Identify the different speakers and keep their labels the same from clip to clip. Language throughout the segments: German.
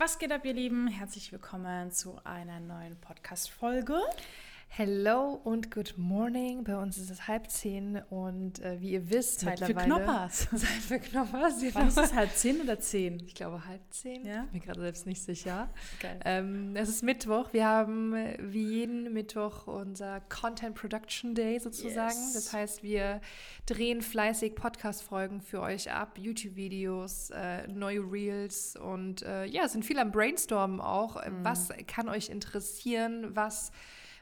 Speaker 1: Was geht ab, ihr Lieben? Herzlich willkommen zu einer neuen Podcast-Folge.
Speaker 2: Hello und good morning. Bei uns ist es halb zehn und äh, wie ihr wisst,
Speaker 1: Zeit für
Speaker 2: mittlerweile-
Speaker 1: Knoppers.
Speaker 2: Zeit für Knoppers. genau.
Speaker 1: Wann ist es halb zehn oder zehn?
Speaker 2: Ich glaube halb zehn.
Speaker 1: Ja?
Speaker 2: Bin mir gerade selbst nicht sicher.
Speaker 1: Geil.
Speaker 2: Ähm, es ist Mittwoch. Wir haben äh, wie jeden Mittwoch unser Content Production Day sozusagen.
Speaker 1: Yes.
Speaker 2: Das heißt, wir drehen fleißig Podcast-Folgen für euch ab, YouTube-Videos, äh, neue Reels und äh, ja, sind viel am Brainstormen auch. Äh, Was kann euch interessieren? Was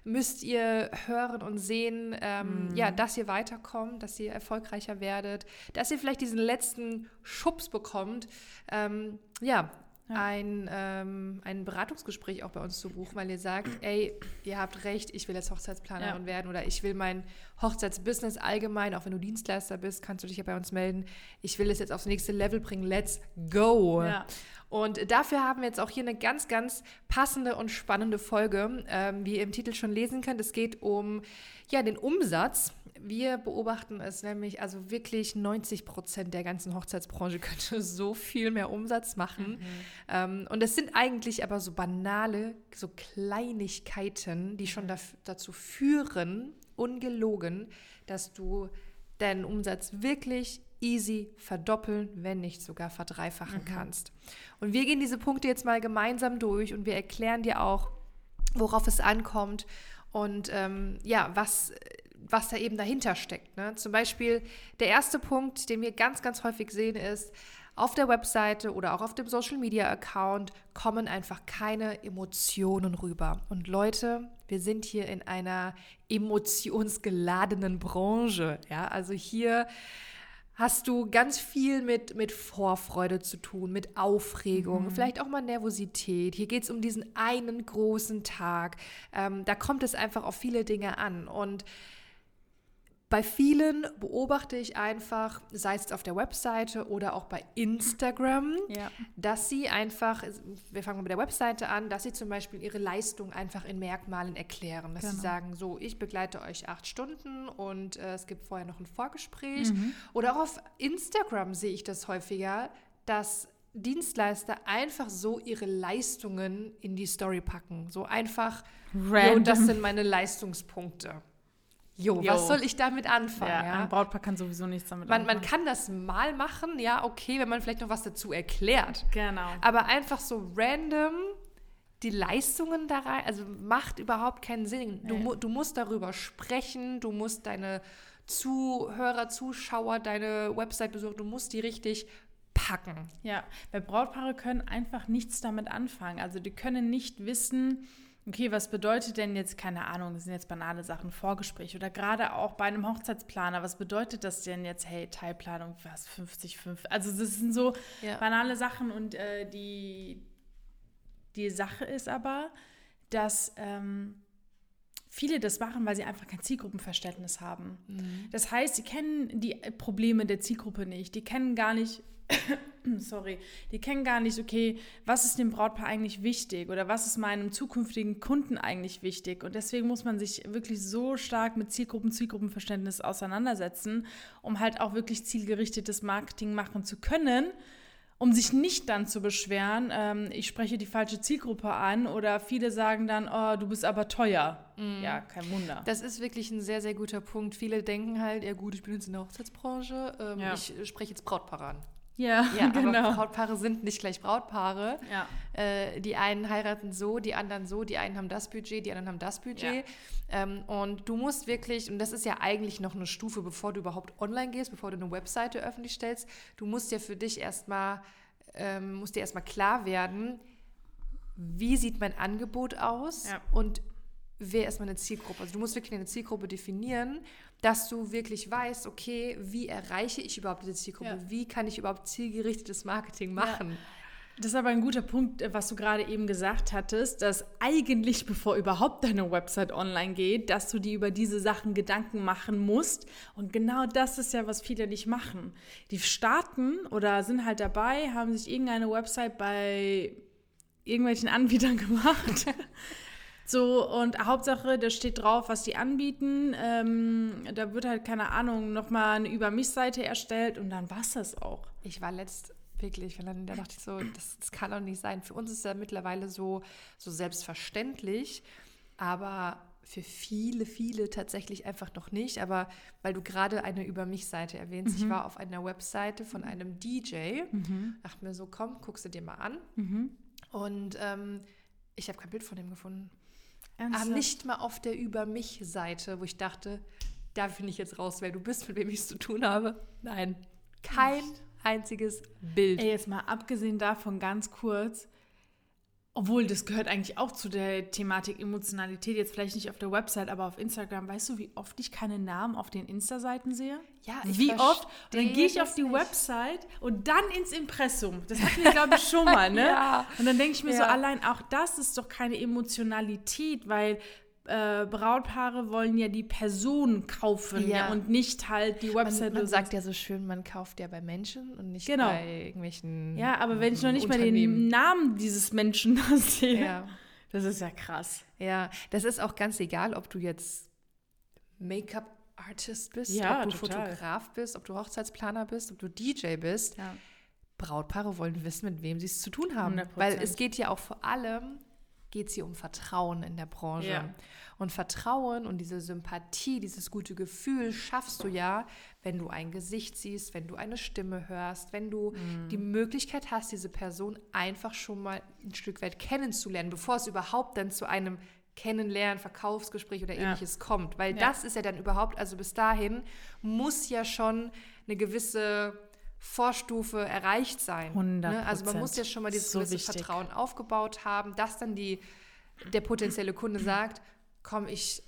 Speaker 2: müsst ihr hören und sehen, ähm, ja, dass ihr weiterkommt, dass ihr erfolgreicher werdet, dass ihr vielleicht diesen letzten Schubs bekommt. Ähm, ja,
Speaker 1: Ja.
Speaker 2: Ein, ähm, ein Beratungsgespräch auch bei uns zu buchen, weil ihr sagt, ey, ihr habt recht, ich will jetzt Hochzeitsplanerin
Speaker 1: Ja.
Speaker 2: werden oder ich will mein Hochzeitsbusiness allgemein, auch wenn du Dienstleister bist, kannst du dich ja bei uns melden. Ich will es jetzt aufs nächste Level bringen. Let's go!
Speaker 1: Ja.
Speaker 2: Und dafür haben wir jetzt auch hier eine ganz, ganz passende und spannende Folge. Ähm, wie ihr im Titel schon lesen könnt, es geht um ja, den Umsatz. Wir beobachten es nämlich, also wirklich 90 Prozent der ganzen Hochzeitsbranche könnte so viel mehr Umsatz machen. Ähm, und es sind eigentlich aber so banale, so Kleinigkeiten, die schon daf- dazu führen, ungelogen, dass du deinen Umsatz wirklich easy verdoppeln, wenn nicht sogar verdreifachen kannst. Und wir gehen diese Punkte jetzt mal gemeinsam durch und wir erklären dir auch, worauf es ankommt und ähm, ja, was, was da eben dahinter steckt. Ne? Zum Beispiel der erste Punkt, den wir ganz, ganz häufig sehen, ist, auf der Webseite oder auch auf dem Social Media Account kommen einfach keine Emotionen rüber. Und Leute, wir sind hier in einer emotionsgeladenen Branche. Ja, also hier hast du ganz viel mit, mit Vorfreude zu tun, mit Aufregung, vielleicht auch mal Nervosität. Hier geht es um diesen einen großen Tag. Ähm, da kommt es einfach auf viele Dinge an. Und bei vielen beobachte ich einfach, sei es auf der Webseite oder auch bei Instagram,
Speaker 1: Ja.
Speaker 2: dass sie einfach, wir fangen mit der Webseite an, dass sie zum Beispiel ihre Leistung einfach in Merkmalen erklären. Dass sie
Speaker 1: Genau.
Speaker 2: sagen, so, ich begleite euch acht Stunden und äh, es gibt vorher noch ein Vorgespräch. Oder auch auf Instagram sehe ich das häufiger, dass Dienstleister einfach so ihre Leistungen in die Story packen. So einfach, jo,
Speaker 1: Random.
Speaker 2: das sind meine Leistungspunkte. Jo,
Speaker 1: Jo.
Speaker 2: was soll ich damit anfangen?
Speaker 1: Ja,
Speaker 2: ja?
Speaker 1: ein Brautpaar kann sowieso nichts damit
Speaker 2: Man, man
Speaker 1: anfangen.
Speaker 2: kann das mal machen, ja, okay, wenn man vielleicht noch was dazu erklärt.
Speaker 1: Genau.
Speaker 2: Aber einfach so random die Leistungen da rein, also macht überhaupt keinen Sinn. Du,
Speaker 1: Nee.
Speaker 2: du musst darüber sprechen, du musst deine Zuhörer, Zuschauer, deine Website besuchen, du musst die richtig packen.
Speaker 1: Ja, weil Brautpaare können einfach nichts damit anfangen. Also die können nicht wissen, okay, was bedeutet denn jetzt, keine Ahnung, das sind jetzt banale Sachen, Vorgespräch oder gerade auch bei einem Hochzeitsplaner, was bedeutet das denn jetzt, hey, Teilplanung, was, 50, 5, also das sind so
Speaker 2: Ja.
Speaker 1: banale Sachen und äh, die, die Sache ist aber, dass ähm, viele das machen, weil sie einfach kein Zielgruppenverständnis haben. Das heißt, sie kennen die Probleme der Zielgruppe nicht, die kennen gar nicht, sorry, die kennen gar nicht, okay, was ist dem Brautpaar eigentlich wichtig oder was ist meinem zukünftigen Kunden eigentlich wichtig. Und deswegen muss man sich wirklich so stark mit Zielgruppen, Zielgruppenverständnis auseinandersetzen, um halt auch wirklich zielgerichtetes Marketing machen zu können, um sich nicht dann zu beschweren, ähm, ich spreche die falsche Zielgruppe an oder viele sagen dann, oh, du bist aber teuer. Ja, kein Wunder.
Speaker 2: Das ist wirklich ein sehr, sehr guter Punkt. Viele denken halt, ja gut, ich bin jetzt in der Hochzeitsbranche, ähm,
Speaker 1: Ja.
Speaker 2: ich spreche jetzt Brautpaare an.
Speaker 1: Ja,
Speaker 2: Ja,
Speaker 1: genau.
Speaker 2: Brautpaare sind nicht gleich Brautpaare.
Speaker 1: ja.
Speaker 2: Äh, die einen heiraten so, die anderen so, die einen haben das Budget, die anderen haben das Budget. Ähm, und du musst wirklich, und das ist ja eigentlich noch eine Stufe, bevor du überhaupt online gehst, bevor du eine Webseite öffentlich stellst, du musst ja für dich erstmal, ähm, musst dir erstmal klar werden, wie sieht mein Angebot aus
Speaker 1: Ja.
Speaker 2: und wer ist meine Zielgruppe. Also du musst wirklich eine Zielgruppe definieren, dass du wirklich weißt, okay, wie erreiche ich überhaupt diese Zielgruppe?
Speaker 1: Ja.
Speaker 2: Wie kann ich überhaupt zielgerichtetes Marketing machen?
Speaker 1: Das ist aber ein guter Punkt, äh, was du gerade eben gesagt hattest, dass eigentlich, bevor überhaupt deine Website online geht, dass du dir über diese Sachen Gedanken machen musst. Und genau das ist ja, was viele nicht machen. Die starten oder sind halt dabei, haben sich irgendeine Website bei irgendwelchen Anbietern gemacht. So, und Hauptsache, da steht drauf, was die anbieten. Ähm, da wird halt, keine Ahnung, nochmal eine Über mich-Seite erstellt und dann war es das auch.
Speaker 2: Ich war letzt Wirklich, weil dann da dachte ich so, das, das kann doch nicht sein. Für uns ist ja mittlerweile so, so selbstverständlich, aber für viele, viele tatsächlich einfach noch nicht. Aber weil du gerade eine Über mich-Seite erwähnst, mhm. ich war auf einer Webseite von einem DJ, mhm. dachte mir so, komm, guckst du dir mal an. Mhm. Und ähm, ich habe kein Bild von dem gefunden. Aber nicht mal auf der Über mich-Seite, wo ich dachte, da finde ich jetzt raus, wer du bist, mit wem ich es zu tun habe. Nein, kein Echt? einziges Bild.
Speaker 1: Ey, jetzt mal abgesehen davon ganz kurz, obwohl, das gehört eigentlich auch zu der Thematik Emotionalität, jetzt vielleicht nicht auf der Website, aber auf Instagram. Weißt du, wie oft ich keine Namen auf den Insta-Seiten sehe?
Speaker 2: Ja,
Speaker 1: ich Wie oft? Und dann gehe ich auf die nicht. Website und dann ins Impressum. Das hatten wir, glaube ich, schon mal, ne? ja. Und dann denke ich mir ja. so, allein auch das ist doch keine Emotionalität, weil äh, Brautpaare wollen ja die Person kaufen ja. und nicht halt die Website.
Speaker 2: Man, man sagt ja so schön, man kauft ja bei Menschen und nicht genau. bei irgendwelchen.
Speaker 1: Ja, aber wenn ich noch nicht mal den Namen dieses Menschen sehe, ja. das ist ja krass.
Speaker 2: Ja, das ist auch ganz egal, ob du jetzt Make-up Artist bist,
Speaker 1: ja,
Speaker 2: ob du
Speaker 1: total.
Speaker 2: Fotograf bist, ob du Hochzeitsplaner bist, ob du DJ bist. Ja. Brautpaare wollen wissen, mit wem sie es zu tun haben. 100%. Weil es geht ja auch vor allem geht es hier um Vertrauen in der Branche. Ja. Und Vertrauen und diese Sympathie, dieses gute Gefühl schaffst du ja, wenn du ein Gesicht siehst, wenn du eine Stimme hörst, wenn du mhm. die Möglichkeit hast, diese Person einfach schon mal ein Stück weit kennenzulernen, bevor es überhaupt dann zu einem Kennenlernen, Verkaufsgespräch oder ähnliches ja. kommt. Weil ja. das ist ja dann überhaupt, also bis dahin muss ja schon eine gewisse Vorstufe erreicht sein.
Speaker 1: 100%. Ne?
Speaker 2: Also man muss ja schon mal dieses so gewisse Vertrauen aufgebaut haben, dass dann die, der potenzielle Kunde sagt, komm, ich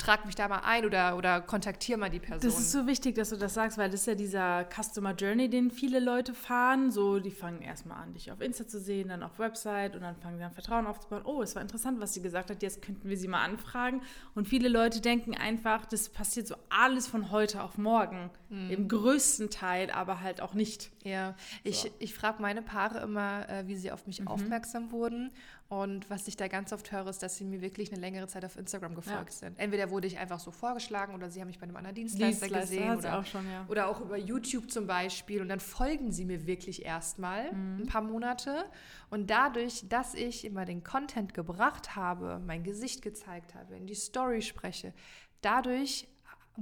Speaker 2: trag mich da mal ein oder, oder kontaktiere mal die Person.
Speaker 1: Das ist so wichtig, dass du das sagst, weil das ist ja dieser Customer Journey, den viele Leute fahren. So, die fangen erstmal an, dich auf Insta zu sehen, dann auf Website und dann fangen sie an, Vertrauen aufzubauen. Oh, es war interessant, was sie gesagt hat, jetzt könnten wir sie mal anfragen. Und viele Leute denken einfach, das passiert so alles von heute auf morgen. Mhm. Im größten Teil, aber halt auch nicht.
Speaker 2: Ja, ich, so. ich frage meine Paare immer, äh, wie sie auf mich mhm. aufmerksam wurden. Und was ich da ganz oft höre, ist, dass sie mir wirklich eine längere Zeit auf Instagram gefolgt ja. sind. Entweder wurde ich einfach so vorgeschlagen oder sie haben mich bei einem anderen Dienstleister, Dienstleister gesehen oder
Speaker 1: auch, schon, ja.
Speaker 2: oder auch über YouTube zum Beispiel. Und dann folgen sie mir wirklich erstmal mhm. ein paar Monate. Und dadurch, dass ich immer den Content gebracht habe, mein Gesicht gezeigt habe, in die Story spreche, dadurch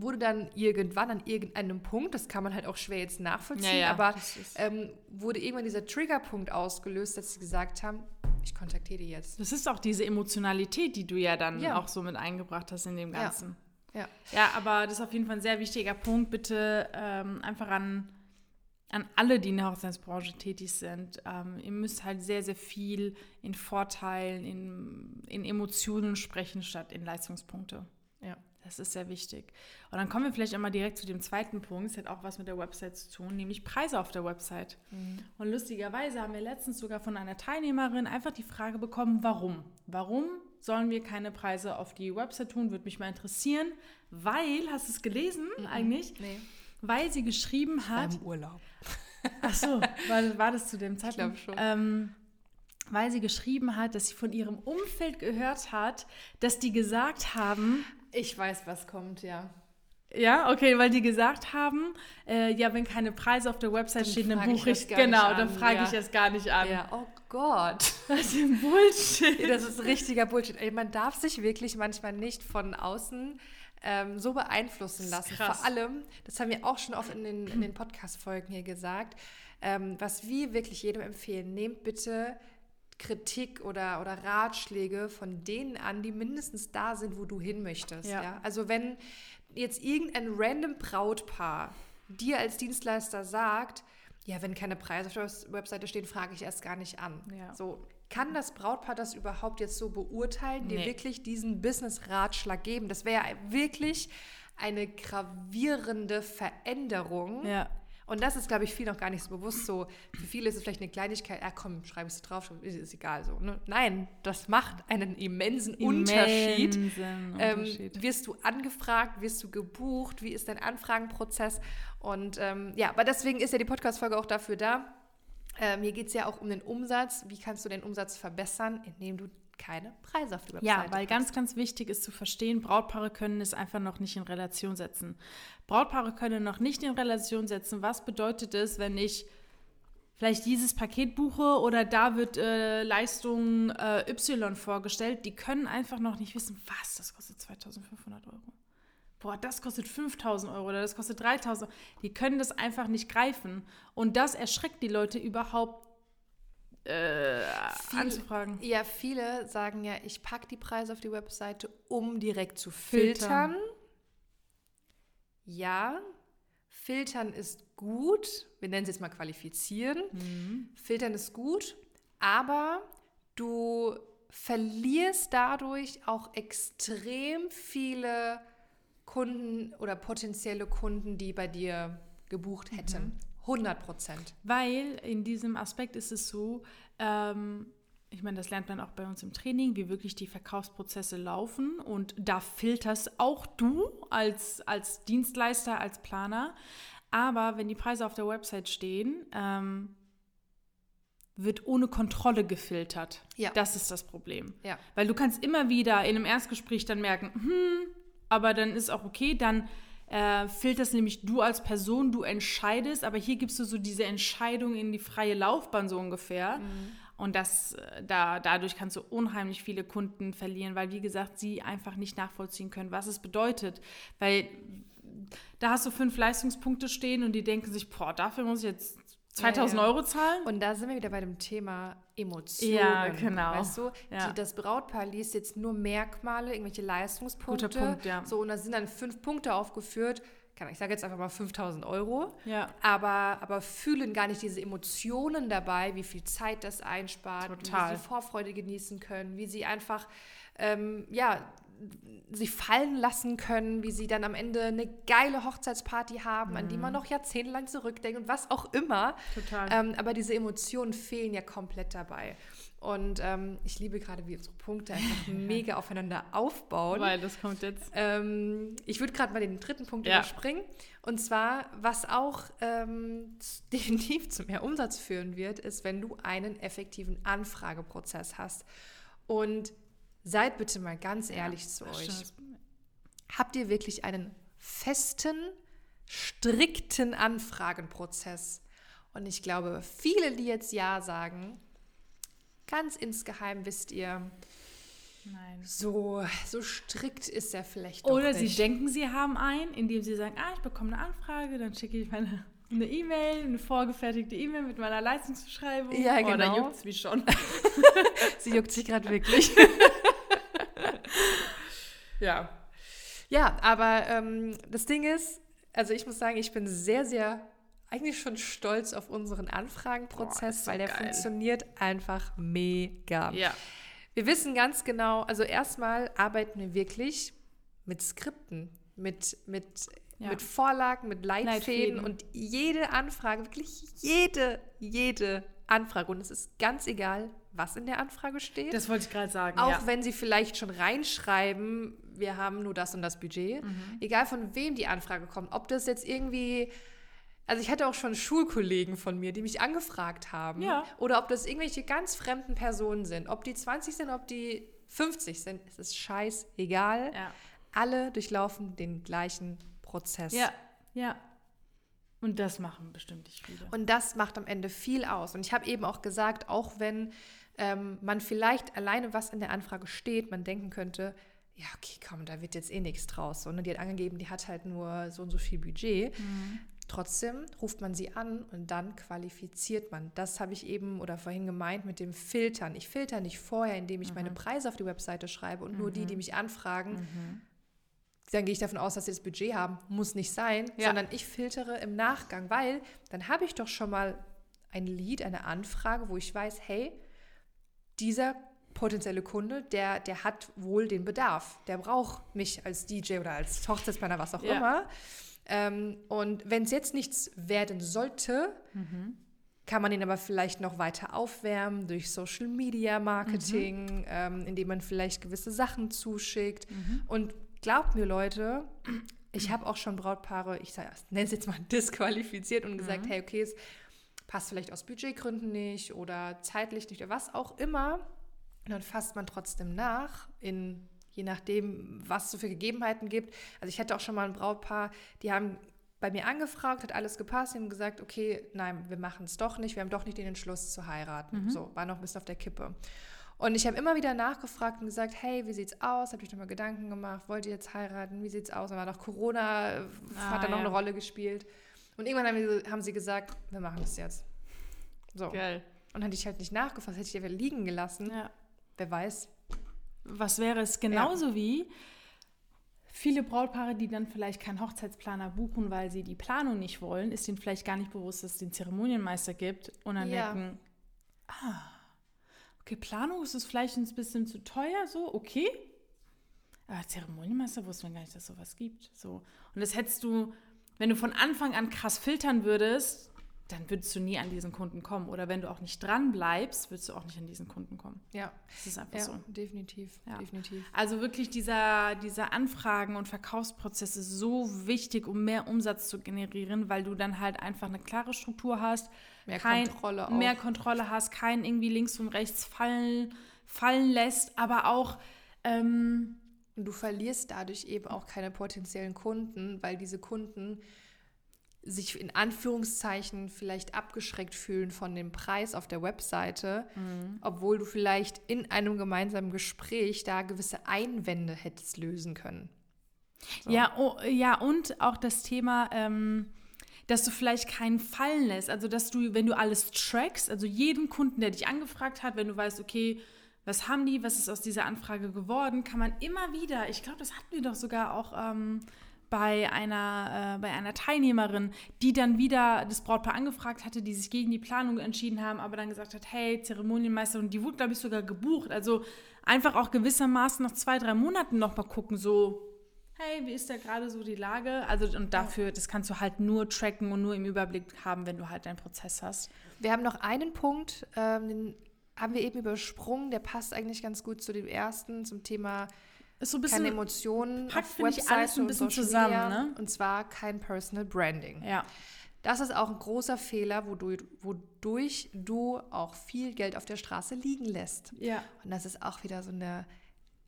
Speaker 2: wurde dann irgendwann an irgendeinem Punkt, das kann man halt auch schwer jetzt nachvollziehen, ja, ja, aber ähm, wurde irgendwann dieser Triggerpunkt ausgelöst, dass sie gesagt haben, ich kontaktiere die jetzt.
Speaker 1: Das ist auch diese Emotionalität, die du ja dann ja. auch so mit eingebracht hast in dem Ganzen. Ja. ja. Aber das ist auf jeden Fall ein sehr wichtiger Punkt. Bitte ähm, einfach an, an alle, die in der Hochzeitsbranche tätig sind. Ähm, ihr müsst halt sehr, sehr viel in Vorteilen, in, in Emotionen sprechen, statt in Leistungspunkte. Ja. Das ist sehr wichtig. Und dann kommen wir vielleicht einmal direkt zu dem zweiten Punkt. Es hat auch was mit der Website zu tun, nämlich Preise auf der Website. Mhm. Und lustigerweise haben wir letztens sogar von einer Teilnehmerin einfach die Frage bekommen, warum? Warum sollen wir keine Preise auf die Website tun? Würde mich mal interessieren, weil, hast du es gelesen mhm. eigentlich? Nee. Weil sie geschrieben hat.
Speaker 2: Im Urlaub.
Speaker 1: Ach so, war, war das zu dem Zeitpunkt?
Speaker 2: Ich glaube
Speaker 1: schon. Ähm, weil sie geschrieben hat, dass sie von ihrem Umfeld gehört hat, dass die gesagt haben,
Speaker 2: ich weiß, was kommt, ja.
Speaker 1: Ja, okay, weil die gesagt haben, äh, ja, wenn keine Preise auf der Website dann stehen, dann buche ich, ich genau, dann frage ja. ich es gar nicht an.
Speaker 2: Ja, oh Gott.
Speaker 1: Das ist ein Bullshit.
Speaker 2: das ist richtiger Bullshit. Ey, man darf sich wirklich manchmal nicht von außen ähm, so beeinflussen lassen. Vor allem, das haben wir auch schon oft in den, in den Podcast-Folgen hier gesagt, ähm, was wir wirklich jedem empfehlen, nehmt bitte Kritik oder, oder Ratschläge von denen an, die mindestens da sind, wo du hin möchtest. Ja. ja? Also wenn jetzt irgendein random Brautpaar dir als Dienstleister sagt, ja, wenn keine Preise auf der Webseite stehen, frage ich erst gar nicht an. Ja. So, kann das Brautpaar das überhaupt jetzt so beurteilen, nee. dir wirklich diesen Business-Ratschlag geben? Das wäre ja wirklich eine gravierende Veränderung. Ja. Und das ist, glaube ich, viel noch gar nicht so bewusst. So, für viele ist es vielleicht eine Kleinigkeit, ja komm, schreibe ich es drauf, ist, egal so. Ne? Nein, das macht einen immensen, immensen Unterschied. Unterschied. Ähm, wirst du angefragt, wirst du gebucht, wie ist dein Anfragenprozess? Und ähm, ja, aber deswegen ist ja die Podcast-Folge auch dafür da. Ähm, hier geht es ja auch um den Umsatz. Wie kannst du den Umsatz verbessern, indem du keine Preise auf die Webseite.
Speaker 1: Ja, weil ganz, ganz wichtig ist zu verstehen, Brautpaare können es einfach noch nicht in Relation setzen. Brautpaare können noch nicht in Relation setzen, was bedeutet es, wenn ich vielleicht dieses Paket buche oder da wird äh, Leistung äh, Y vorgestellt, die können einfach noch nicht wissen, was, das kostet 2500 Euro. Boah, das kostet 5000 Euro oder das kostet 3000 Euro. Die können das einfach nicht greifen. Und das erschreckt die Leute überhaupt äh,
Speaker 2: Viel,
Speaker 1: anzufragen.
Speaker 2: Ja, viele sagen ja, ich packe die Preise auf die Webseite, um direkt zu filtern.
Speaker 1: Filtern.
Speaker 2: Ja, filtern ist gut. Wir nennen es jetzt mal qualifizieren.
Speaker 1: Mhm.
Speaker 2: Filtern ist gut, aber du verlierst dadurch auch extrem viele Kunden oder potenzielle Kunden, die bei dir gebucht hätten. 100 Prozent.
Speaker 1: Weil in diesem Aspekt ist es so, ähm, ich meine, das lernt man auch bei uns im Training, wie wirklich die Verkaufsprozesse laufen. Und da filterst auch du als, als Dienstleister, als Planer. Aber wenn die Preise auf der Website stehen, ähm, wird ohne Kontrolle gefiltert.
Speaker 2: Ja.
Speaker 1: Das ist das Problem.
Speaker 2: Ja.
Speaker 1: Weil du kannst immer wieder in einem Erstgespräch dann merken, hm, aber dann ist auch okay, dann äh, filterst nämlich du als Person, du entscheidest, aber hier gibst du so diese Entscheidung in die freie Laufbahn so ungefähr. Und das, äh, da, dadurch kannst du unheimlich viele Kunden verlieren, weil, wie gesagt, sie einfach nicht nachvollziehen können, was es bedeutet. Weil da hast du fünf Leistungspunkte stehen und die denken sich, boah, dafür muss ich jetzt 2000
Speaker 2: Ja, ja.
Speaker 1: Euro zahlen.
Speaker 2: Und da sind wir wieder bei dem Thema Emotionen.
Speaker 1: Ja, genau.
Speaker 2: Weißt du,
Speaker 1: Ja.
Speaker 2: die, das Brautpaar liest jetzt nur Merkmale, irgendwelche Leistungspunkte.
Speaker 1: Guter Punkt, ja.
Speaker 2: So, und da sind dann fünf Punkte aufgeführt. Kann- Ich sage jetzt einfach mal 5000 Euro.
Speaker 1: Ja.
Speaker 2: Aber, aber fühlen gar nicht diese Emotionen dabei, wie viel Zeit das einspart,
Speaker 1: Total.
Speaker 2: wie sie Vorfreude genießen können, wie sie einfach, ähm, ja, sich fallen lassen können, wie sie dann am Ende eine geile Hochzeitsparty haben, an die man noch jahrzehntelang zurückdenkt und was auch immer.
Speaker 1: Total.
Speaker 2: Ähm, aber diese Emotionen fehlen ja komplett dabei. Und ähm, ich liebe gerade, wie unsere Punkte einfach mega aufeinander aufbauen.
Speaker 1: Weil das kommt jetzt.
Speaker 2: Ähm, ich würde gerade mal den dritten Punkt
Speaker 1: Ja.
Speaker 2: überspringen. Und zwar, was auch ähm, definitiv zu mehr Umsatz führen wird, ist, wenn du einen effektiven Anfrageprozess hast. Und seid bitte mal ganz ehrlich zu euch. Habt ihr wirklich einen festen, strikten Anfragenprozess? Und ich glaube, viele, die jetzt Ja sagen, ganz insgeheim wisst ihr,
Speaker 1: Nein.
Speaker 2: so, so strikt ist er vielleicht doch
Speaker 1: Oder sie
Speaker 2: nicht.
Speaker 1: denken, sie haben einen, indem sie sagen, ah, ich bekomme eine Anfrage, dann schicke ich meine eine E-Mail, eine vorgefertigte E-Mail mit meiner Leistungsbeschreibung.
Speaker 2: Ja,
Speaker 1: Oh, da
Speaker 2: genau.
Speaker 1: juckt es mich schon.
Speaker 2: Sie juckt sich gerade wirklich. ja. Ja, aber ähm, das Ding ist, also ich muss sagen, ich bin sehr, sehr eigentlich schon stolz auf unseren Anfragenprozess,
Speaker 1: Boah,
Speaker 2: weil der
Speaker 1: geil.
Speaker 2: funktioniert einfach mega.
Speaker 1: Ja.
Speaker 2: Wir wissen ganz genau, also erstmal arbeiten wir wirklich mit Skripten, mit, mit,
Speaker 1: Ja.
Speaker 2: mit Vorlagen, mit Leitfäden,
Speaker 1: Leitfäden.
Speaker 2: und jede Anfrage, wirklich jede, jede Anfrage, und es ist ganz egal, was in der Anfrage steht.
Speaker 1: Das wollte ich gerade sagen.
Speaker 2: Auch
Speaker 1: ja.
Speaker 2: wenn sie vielleicht schon reinschreiben, wir haben nur das und das Budget.
Speaker 1: Mhm.
Speaker 2: Egal von wem die Anfrage kommt, ob das jetzt irgendwie. Also ich hatte auch schon Schulkollegen von mir, die mich angefragt haben.
Speaker 1: Ja.
Speaker 2: Oder ob das irgendwelche ganz fremden Personen sind. Ob die 20 sind, ob die 50 sind. Es ist scheißegal.
Speaker 1: Ja.
Speaker 2: Alle durchlaufen den gleichen Prozess.
Speaker 1: ja, ja. Und das machen bestimmt nicht viele.
Speaker 2: Und das macht am Ende viel aus. Und ich habe eben auch gesagt, auch wenn ähm, man vielleicht alleine, was in der Anfrage steht, man denken könnte, ja, okay, komm, da wird jetzt eh nichts draus. Sondern die hat angegeben, die hat halt nur so und so viel Budget. Trotzdem ruft man sie an und dann qualifiziert man. Das habe ich eben oder vorhin gemeint mit dem Filtern. Ich filter nicht vorher, indem ich meine Preise auf die Webseite schreibe und nur die, die mich anfragen, dann gehe ich davon aus, dass sie das Budget haben. Muss nicht sein,
Speaker 1: Ja.
Speaker 2: sondern ich filtere im Nachgang, weil dann habe ich doch schon mal ein Lied, eine Anfrage, wo ich weiß, hey, dieser potenzielle Kunde, der, der hat wohl den Bedarf. Der braucht mich als DJ oder als Hochzeitsplaner, was auch
Speaker 1: Ja.
Speaker 2: immer. Ähm, und wenn es jetzt nichts werden sollte, kann man ihn aber vielleicht noch weiter aufwärmen durch Social Media Marketing, ähm, indem man vielleicht gewisse Sachen zuschickt. Und glaubt mir, Leute, ich habe auch schon Brautpaare, ich nenne es jetzt mal disqualifiziert und gesagt, hey, okay, es passt vielleicht aus Budgetgründen nicht oder zeitlich nicht oder was auch immer. Und dann fasst man trotzdem nach, in, je nachdem, was es so für Gegebenheiten gibt. Also ich hatte auch schon mal ein Brautpaar, die haben bei mir angefragt, hat alles gepasst, die haben gesagt, okay, nein, wir machen es doch nicht, wir haben doch nicht den Entschluss zu heiraten. Mhm. So, war noch ein bisschen auf der Kippe. Und ich habe immer wieder nachgefragt und gesagt, hey, wie sieht's aus? Habe ich nochmal Gedanken gemacht, wollt ihr jetzt heiraten? Wie sieht's aus? Und war noch Corona, äh, ah, hat da noch eine Rolle gespielt. Und irgendwann haben, wir, haben sie gesagt, wir machen das jetzt. So. Geil. Und hätte ich halt nicht nachgefasst, hätte ich einfach liegen gelassen. Ja. Wer weiß.
Speaker 1: Was wäre es genauso ja. wie viele Brautpaare, die dann vielleicht keinen Hochzeitsplaner buchen, weil sie die Planung nicht wollen, ist ihnen vielleicht gar nicht bewusst, dass es den Zeremonienmeister gibt und dann ja. denken, ah, okay, Planung ist es vielleicht ein bisschen zu teuer, so, okay. Aber Zeremonienmeister wusste man gar nicht, dass es sowas gibt. So. Und das hättest du, wenn du von Anfang an krass filtern würdest, dann würdest du nie an diesen Kunden kommen. Oder wenn du auch nicht dran bleibst, würdest du auch nicht an diesen Kunden kommen.
Speaker 2: Ja. Das ist einfach ja, so. Definitiv, ja. definitiv.
Speaker 1: Also wirklich dieser, dieser Anfragen- und Verkaufsprozess ist so wichtig, um mehr Umsatz zu generieren, weil du dann halt einfach eine klare Struktur hast,
Speaker 2: mehr kein, Kontrolle,
Speaker 1: auch. mehr Kontrolle hast, keinen irgendwie links und rechts fallen, fallen lässt, aber auch ähm,
Speaker 2: du verlierst dadurch eben auch keine potenziellen Kunden, weil diese Kunden sich in Anführungszeichen vielleicht abgeschreckt fühlen von dem Preis auf der Webseite, mhm. obwohl du vielleicht in einem gemeinsamen Gespräch da gewisse Einwände hättest lösen können.
Speaker 1: So. Ja, oh, ja, und auch das Thema, ähm, dass du vielleicht keinen fallen lässt. Also, dass du, wenn du alles trackst, also jeden Kunden, der dich angefragt hat, wenn du weißt, okay, was haben die, was ist aus dieser Anfrage geworden, kann man immer wieder, ich glaube, das hatten wir doch sogar auch ähm, bei einer, äh, bei einer Teilnehmerin, die dann wieder das Brautpaar angefragt hatte, die sich gegen die Planung entschieden haben, aber dann gesagt hat, hey, Zeremonienmeister, und die wurde, glaube ich, sogar gebucht. Also einfach auch gewissermaßen nach zwei, drei Monaten noch mal gucken, so, hey, wie ist da gerade so die Lage? Also und dafür, das kannst du halt nur tracken und nur im Überblick haben, wenn du halt deinen Prozess hast.
Speaker 2: Wir haben noch einen Punkt, ähm, den haben wir eben übersprungen, der passt eigentlich ganz gut zu dem ersten, zum Thema ist so ein bisschen, keine Emotionen
Speaker 1: packt, auf Webseite alles ein bisschen zusammen, ne?
Speaker 2: Und zwar kein Personal Branding.
Speaker 1: Ja.
Speaker 2: Das ist auch ein großer Fehler, wodurch, wodurch du auch viel Geld auf der Straße liegen lässt.
Speaker 1: Ja.
Speaker 2: Und das ist auch wieder so eine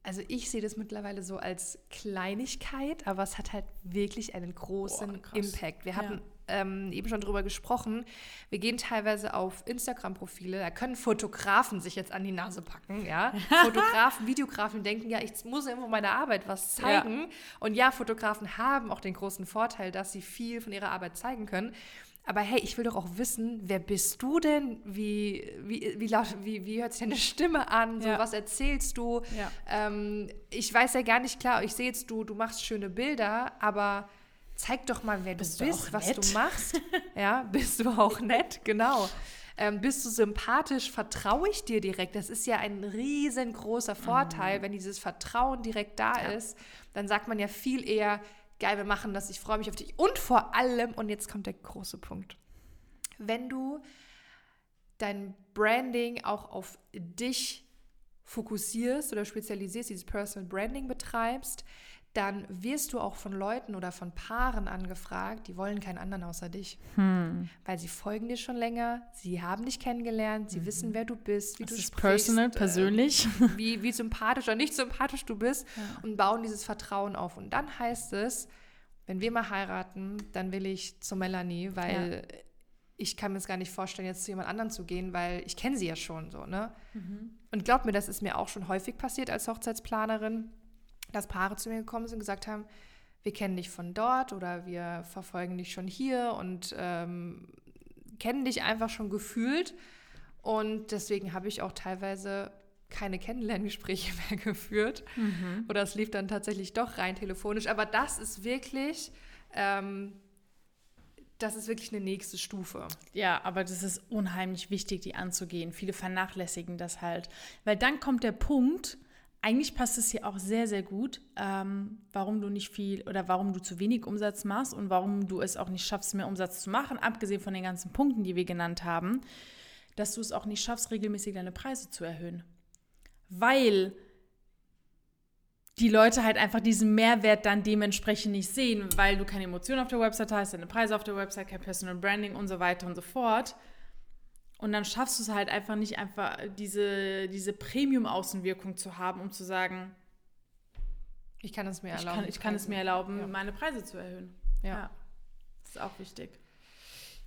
Speaker 2: also ich sehe das mittlerweile so als Kleinigkeit, aber es hat halt wirklich einen großen Boah, Impact. Wir hatten ja. Ähm, eben schon drüber gesprochen. Wir gehen teilweise auf Instagram-Profile, da können Fotografen sich jetzt an die Nase packen, ja. Fotografen, Videografen denken, ja, ich muss irgendwo meine Arbeit was zeigen. Ja. Und ja, Fotografen haben auch den großen Vorteil, dass sie viel von ihrer Arbeit zeigen können. Aber hey, ich will doch auch wissen, wer bist du denn? Wie, wie, wie, laut, wie, wie hört sich deine Stimme an? So, ja. Was erzählst du? Ja. Ähm, ich weiß ja gar nicht klar, ich sehe jetzt, du, du machst schöne Bilder, aber zeig doch mal, wer bist du bist, was du machst. ja, bist du auch nett, genau. Ähm, bist du sympathisch, vertraue ich dir direkt. Das ist ja ein riesengroßer Vorteil, mhm. wenn dieses Vertrauen direkt da ja. ist. Dann sagt man ja viel eher, geil, wir machen das, ich freue mich auf dich. Und vor allem, und jetzt kommt der große Punkt, wenn du dein Branding auch auf dich fokussierst oder spezialisierst, dieses Personal Branding betreibst, dann wirst du auch von Leuten oder von Paaren angefragt, die wollen keinen anderen außer dich. Hm. Weil sie folgen dir schon länger, sie haben dich kennengelernt, sie mhm. wissen, wer du bist, wie das du ist sprichst.
Speaker 1: Personal, äh, persönlich.
Speaker 2: Wie, wie sympathisch oder nicht sympathisch du bist ja. und bauen dieses Vertrauen auf. Und dann heißt es, wenn wir mal heiraten, dann will ich zu Melanie, weil ja. ich kann mir es gar nicht vorstellen, jetzt zu jemand anderen zu gehen, weil ich kenne sie ja schon so, ne? Mhm. Und glaub mir, das ist mir auch schon häufig passiert als Hochzeitsplanerin dass Paare zu mir gekommen sind und gesagt haben, wir kennen dich von dort oder wir verfolgen dich schon hier und ähm, kennen dich einfach schon gefühlt. Und deswegen habe ich auch teilweise keine Kennenlerngespräche mehr geführt. Mhm. Oder es lief dann tatsächlich doch rein telefonisch. Aber das ist wirklich, ähm, das ist wirklich eine nächste Stufe.
Speaker 1: Ja, aber das ist unheimlich wichtig, die anzugehen. Viele vernachlässigen das halt. Weil dann kommt der Punkt, eigentlich passt es hier auch sehr, sehr gut, ähm, warum du nicht viel oder warum du zu wenig Umsatz machst und warum du es auch nicht schaffst, mehr Umsatz zu machen, abgesehen von den ganzen Punkten, die wir genannt haben, dass du es auch nicht schaffst, regelmäßig deine Preise zu erhöhen. Weil die Leute halt einfach diesen Mehrwert dann dementsprechend nicht sehen, weil du keine Emotionen auf der Website hast, deine Preise auf der Website, kein Personal Branding und so weiter und so fort. Und dann schaffst du es halt einfach nicht, einfach diese, diese Premium-Außenwirkung zu haben, um zu sagen,
Speaker 2: ich kann es mir
Speaker 1: erlauben. Ich kann, ich kann es mir erlauben, ja. meine Preise zu erhöhen.
Speaker 2: Ja. ja.
Speaker 1: Das ist auch wichtig.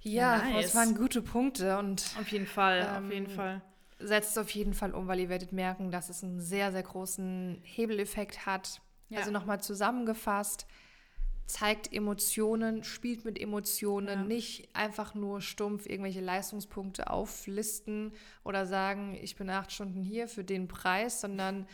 Speaker 2: Ja, nice. das waren gute Punkte und
Speaker 1: auf jeden Fall, ähm, auf jeden Fall.
Speaker 2: Setzt es auf jeden Fall um, weil ihr werdet merken, dass es einen sehr, sehr großen Hebeleffekt hat. Ja. Also nochmal zusammengefasst, zeigt Emotionen, spielt mit Emotionen, ja. nicht einfach nur stumpf irgendwelche Leistungspunkte auflisten oder sagen, ich bin acht Stunden hier für den Preis, sondern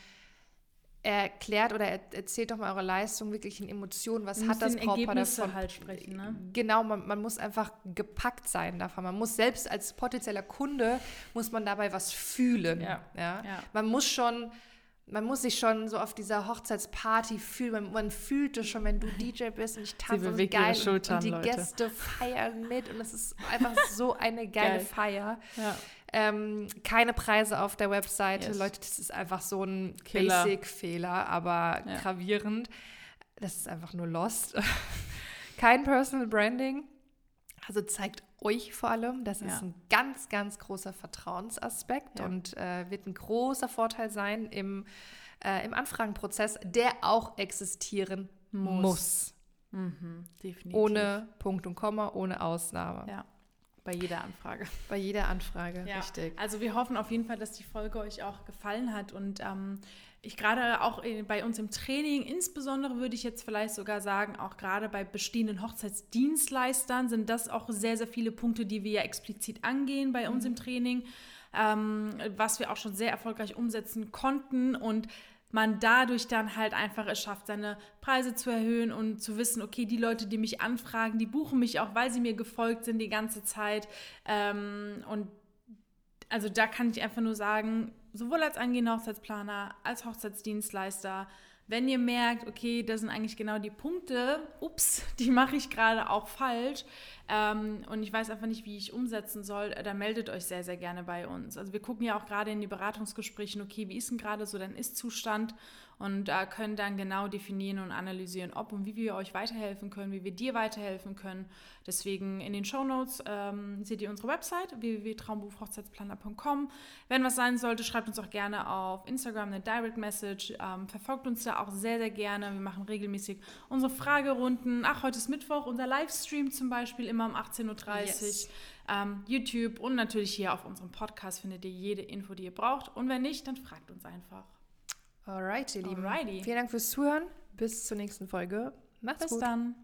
Speaker 2: erklärt oder erzählt doch mal eure Leistung wirklich in Emotionen. Was hat das Brautpaar davon?
Speaker 1: Halt sprechen, ne?
Speaker 2: Genau, man, man, muss einfach gepackt sein davon. Man muss selbst als potenzieller Kunde, muss man dabei was fühlen. Ja. ja? ja. Man muss schon man muss sich schon so auf dieser Hochzeitsparty fühlen. Man, man fühlt es schon, wenn du DJ bist und ich tanze und geil Schultern, und die Leute. Gäste feiern mit und es ist einfach so eine geile geil. Feier. Ja. Ähm, keine Preise auf der Webseite. Yes. Leute, das ist einfach so ein Basic-Fehler, aber ja. gravierend. Das ist einfach nur lost. Kein Personal Branding. Also zeigt euch vor allem. Das ja. ist ein ganz, ganz großer Vertrauensaspekt ja. und äh, wird ein großer Vorteil sein im, äh, im Anfragenprozess, der auch existieren muss. muss. Mhm, definitiv. Ohne Punkt und Komma, ohne Ausnahme.
Speaker 1: Ja. Bei jeder Anfrage.
Speaker 2: Bei jeder Anfrage, ja. richtig.
Speaker 1: Also wir hoffen auf jeden Fall, dass die Folge euch auch gefallen hat und ähm, ich gerade auch bei uns im Training, insbesondere würde ich jetzt vielleicht sogar sagen, auch gerade bei bestehenden Hochzeitsdienstleistern sind das auch sehr, sehr viele Punkte, die wir ja explizit angehen bei uns mhm. im Training, ähm, was wir auch schon sehr erfolgreich umsetzen konnten und man dadurch dann halt einfach es schafft, seine Preise zu erhöhen und zu wissen, okay, die Leute, die mich anfragen, die buchen mich auch, weil sie mir gefolgt sind die ganze Zeit. Ähm, und also da kann ich einfach nur sagen, sowohl als angehender Hochzeitsplaner, als Hochzeitsdienstleister, wenn ihr merkt, okay, das sind eigentlich genau die Punkte, ups, die mache ich gerade auch falsch ähm, und ich weiß einfach nicht, wie ich umsetzen soll, dann meldet euch sehr, sehr gerne bei uns. Also wir gucken ja auch gerade in die Beratungsgespräche, okay, wie ist denn gerade so dein Ist-Zustand und äh, können dann genau definieren und analysieren, ob und wie wir euch weiterhelfen können, wie wir dir weiterhelfen können. Deswegen in den Show Notes ähm, seht ihr unsere Website www.traumberufhochzeitsplaner.com. Wenn was sein sollte, schreibt uns auch gerne auf Instagram eine Direct Message. Ähm, verfolgt uns da auch sehr, sehr gerne. Wir machen regelmäßig unsere Fragerunden. Ach, heute ist Mittwoch, unser Livestream zum Beispiel immer um 18.30 Uhr. Yes. Ähm, YouTube und natürlich hier auf unserem Podcast findet ihr jede Info, die ihr braucht. Und wenn nicht, dann fragt uns einfach.
Speaker 2: Alright, ihr Lieben. Alrighty. Vielen Dank fürs Zuhören. Bis zur nächsten Folge.
Speaker 1: Macht's Bis gut. Bis dann.